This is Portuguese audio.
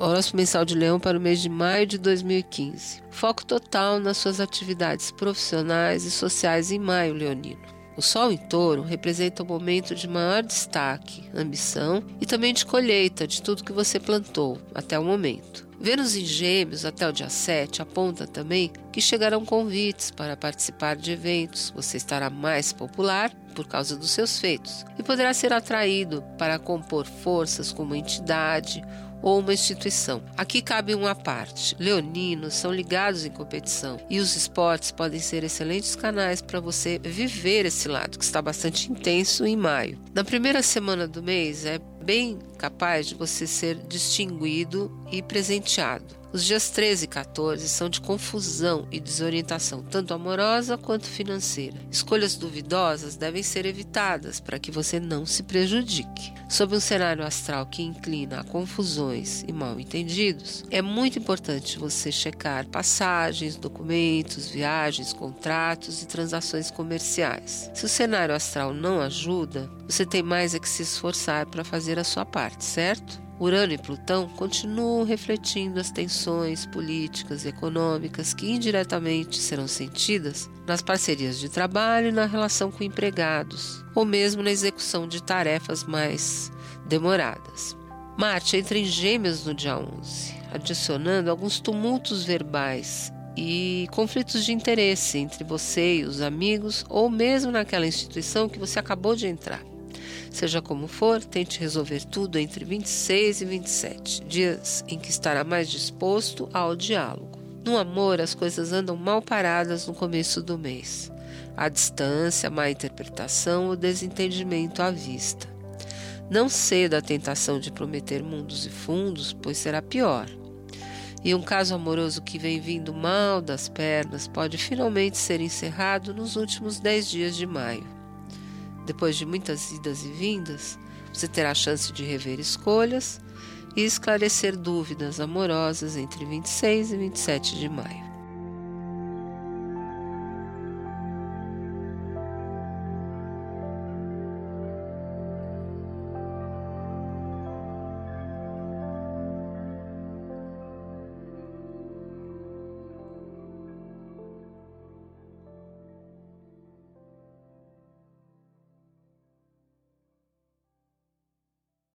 Horóscopo mensal de Leão para o mês de maio de 2015. Foco total nas suas atividades profissionais e sociais em maio, Leonino. O Sol em Touro representa o momento de maior destaque, ambição e também de colheita de tudo que você plantou até o momento. Vênus em Gêmeos até o dia 7 aponta também que chegarão convites para participar de eventos. Você estará mais popular por causa dos seus feitos e poderá ser atraído para compor forças com uma entidade ou uma instituição. Aqui cabe uma parte. Leoninos são ligados em competição e os esportes podem ser excelentes canais para você viver esse lado que está bastante intenso em maio. Na primeira semana do mês é bem capaz de você ser distinguido e presenteado. Os dias 13 e 14 são de confusão e desorientação, tanto amorosa quanto financeira. Escolhas duvidosas devem ser evitadas para que você não se prejudique. Sob um cenário astral que inclina a confusões e mal entendidos, é muito importante você checar passagens, documentos, viagens, contratos e transações comerciais. Se o cenário astral não ajuda, você tem mais é que se esforçar para fazer a sua parte, certo? Urano e Plutão continuam refletindo as tensões políticas e econômicas que indiretamente serão sentidas nas parcerias de trabalho e na relação com empregados, ou mesmo na execução de tarefas mais demoradas. Marte entra em Gêmeos no dia 11, adicionando alguns tumultos verbais e conflitos de interesse entre você e os amigos, ou mesmo naquela instituição que você acabou de entrar. Seja como for, tente resolver tudo entre 26 e 27, dias em que estará mais disposto ao diálogo. No amor, as coisas andam mal paradas no começo do mês. A distância, a má interpretação ou desentendimento à vista. Não ceda à tentação de prometer mundos e fundos, pois será pior. E um caso amoroso que vem vindo mal das pernas pode finalmente ser encerrado nos últimos dez dias de maio. Depois de muitas idas e vindas, você terá a chance de rever escolhas e esclarecer dúvidas amorosas entre 26 e 27 de maio.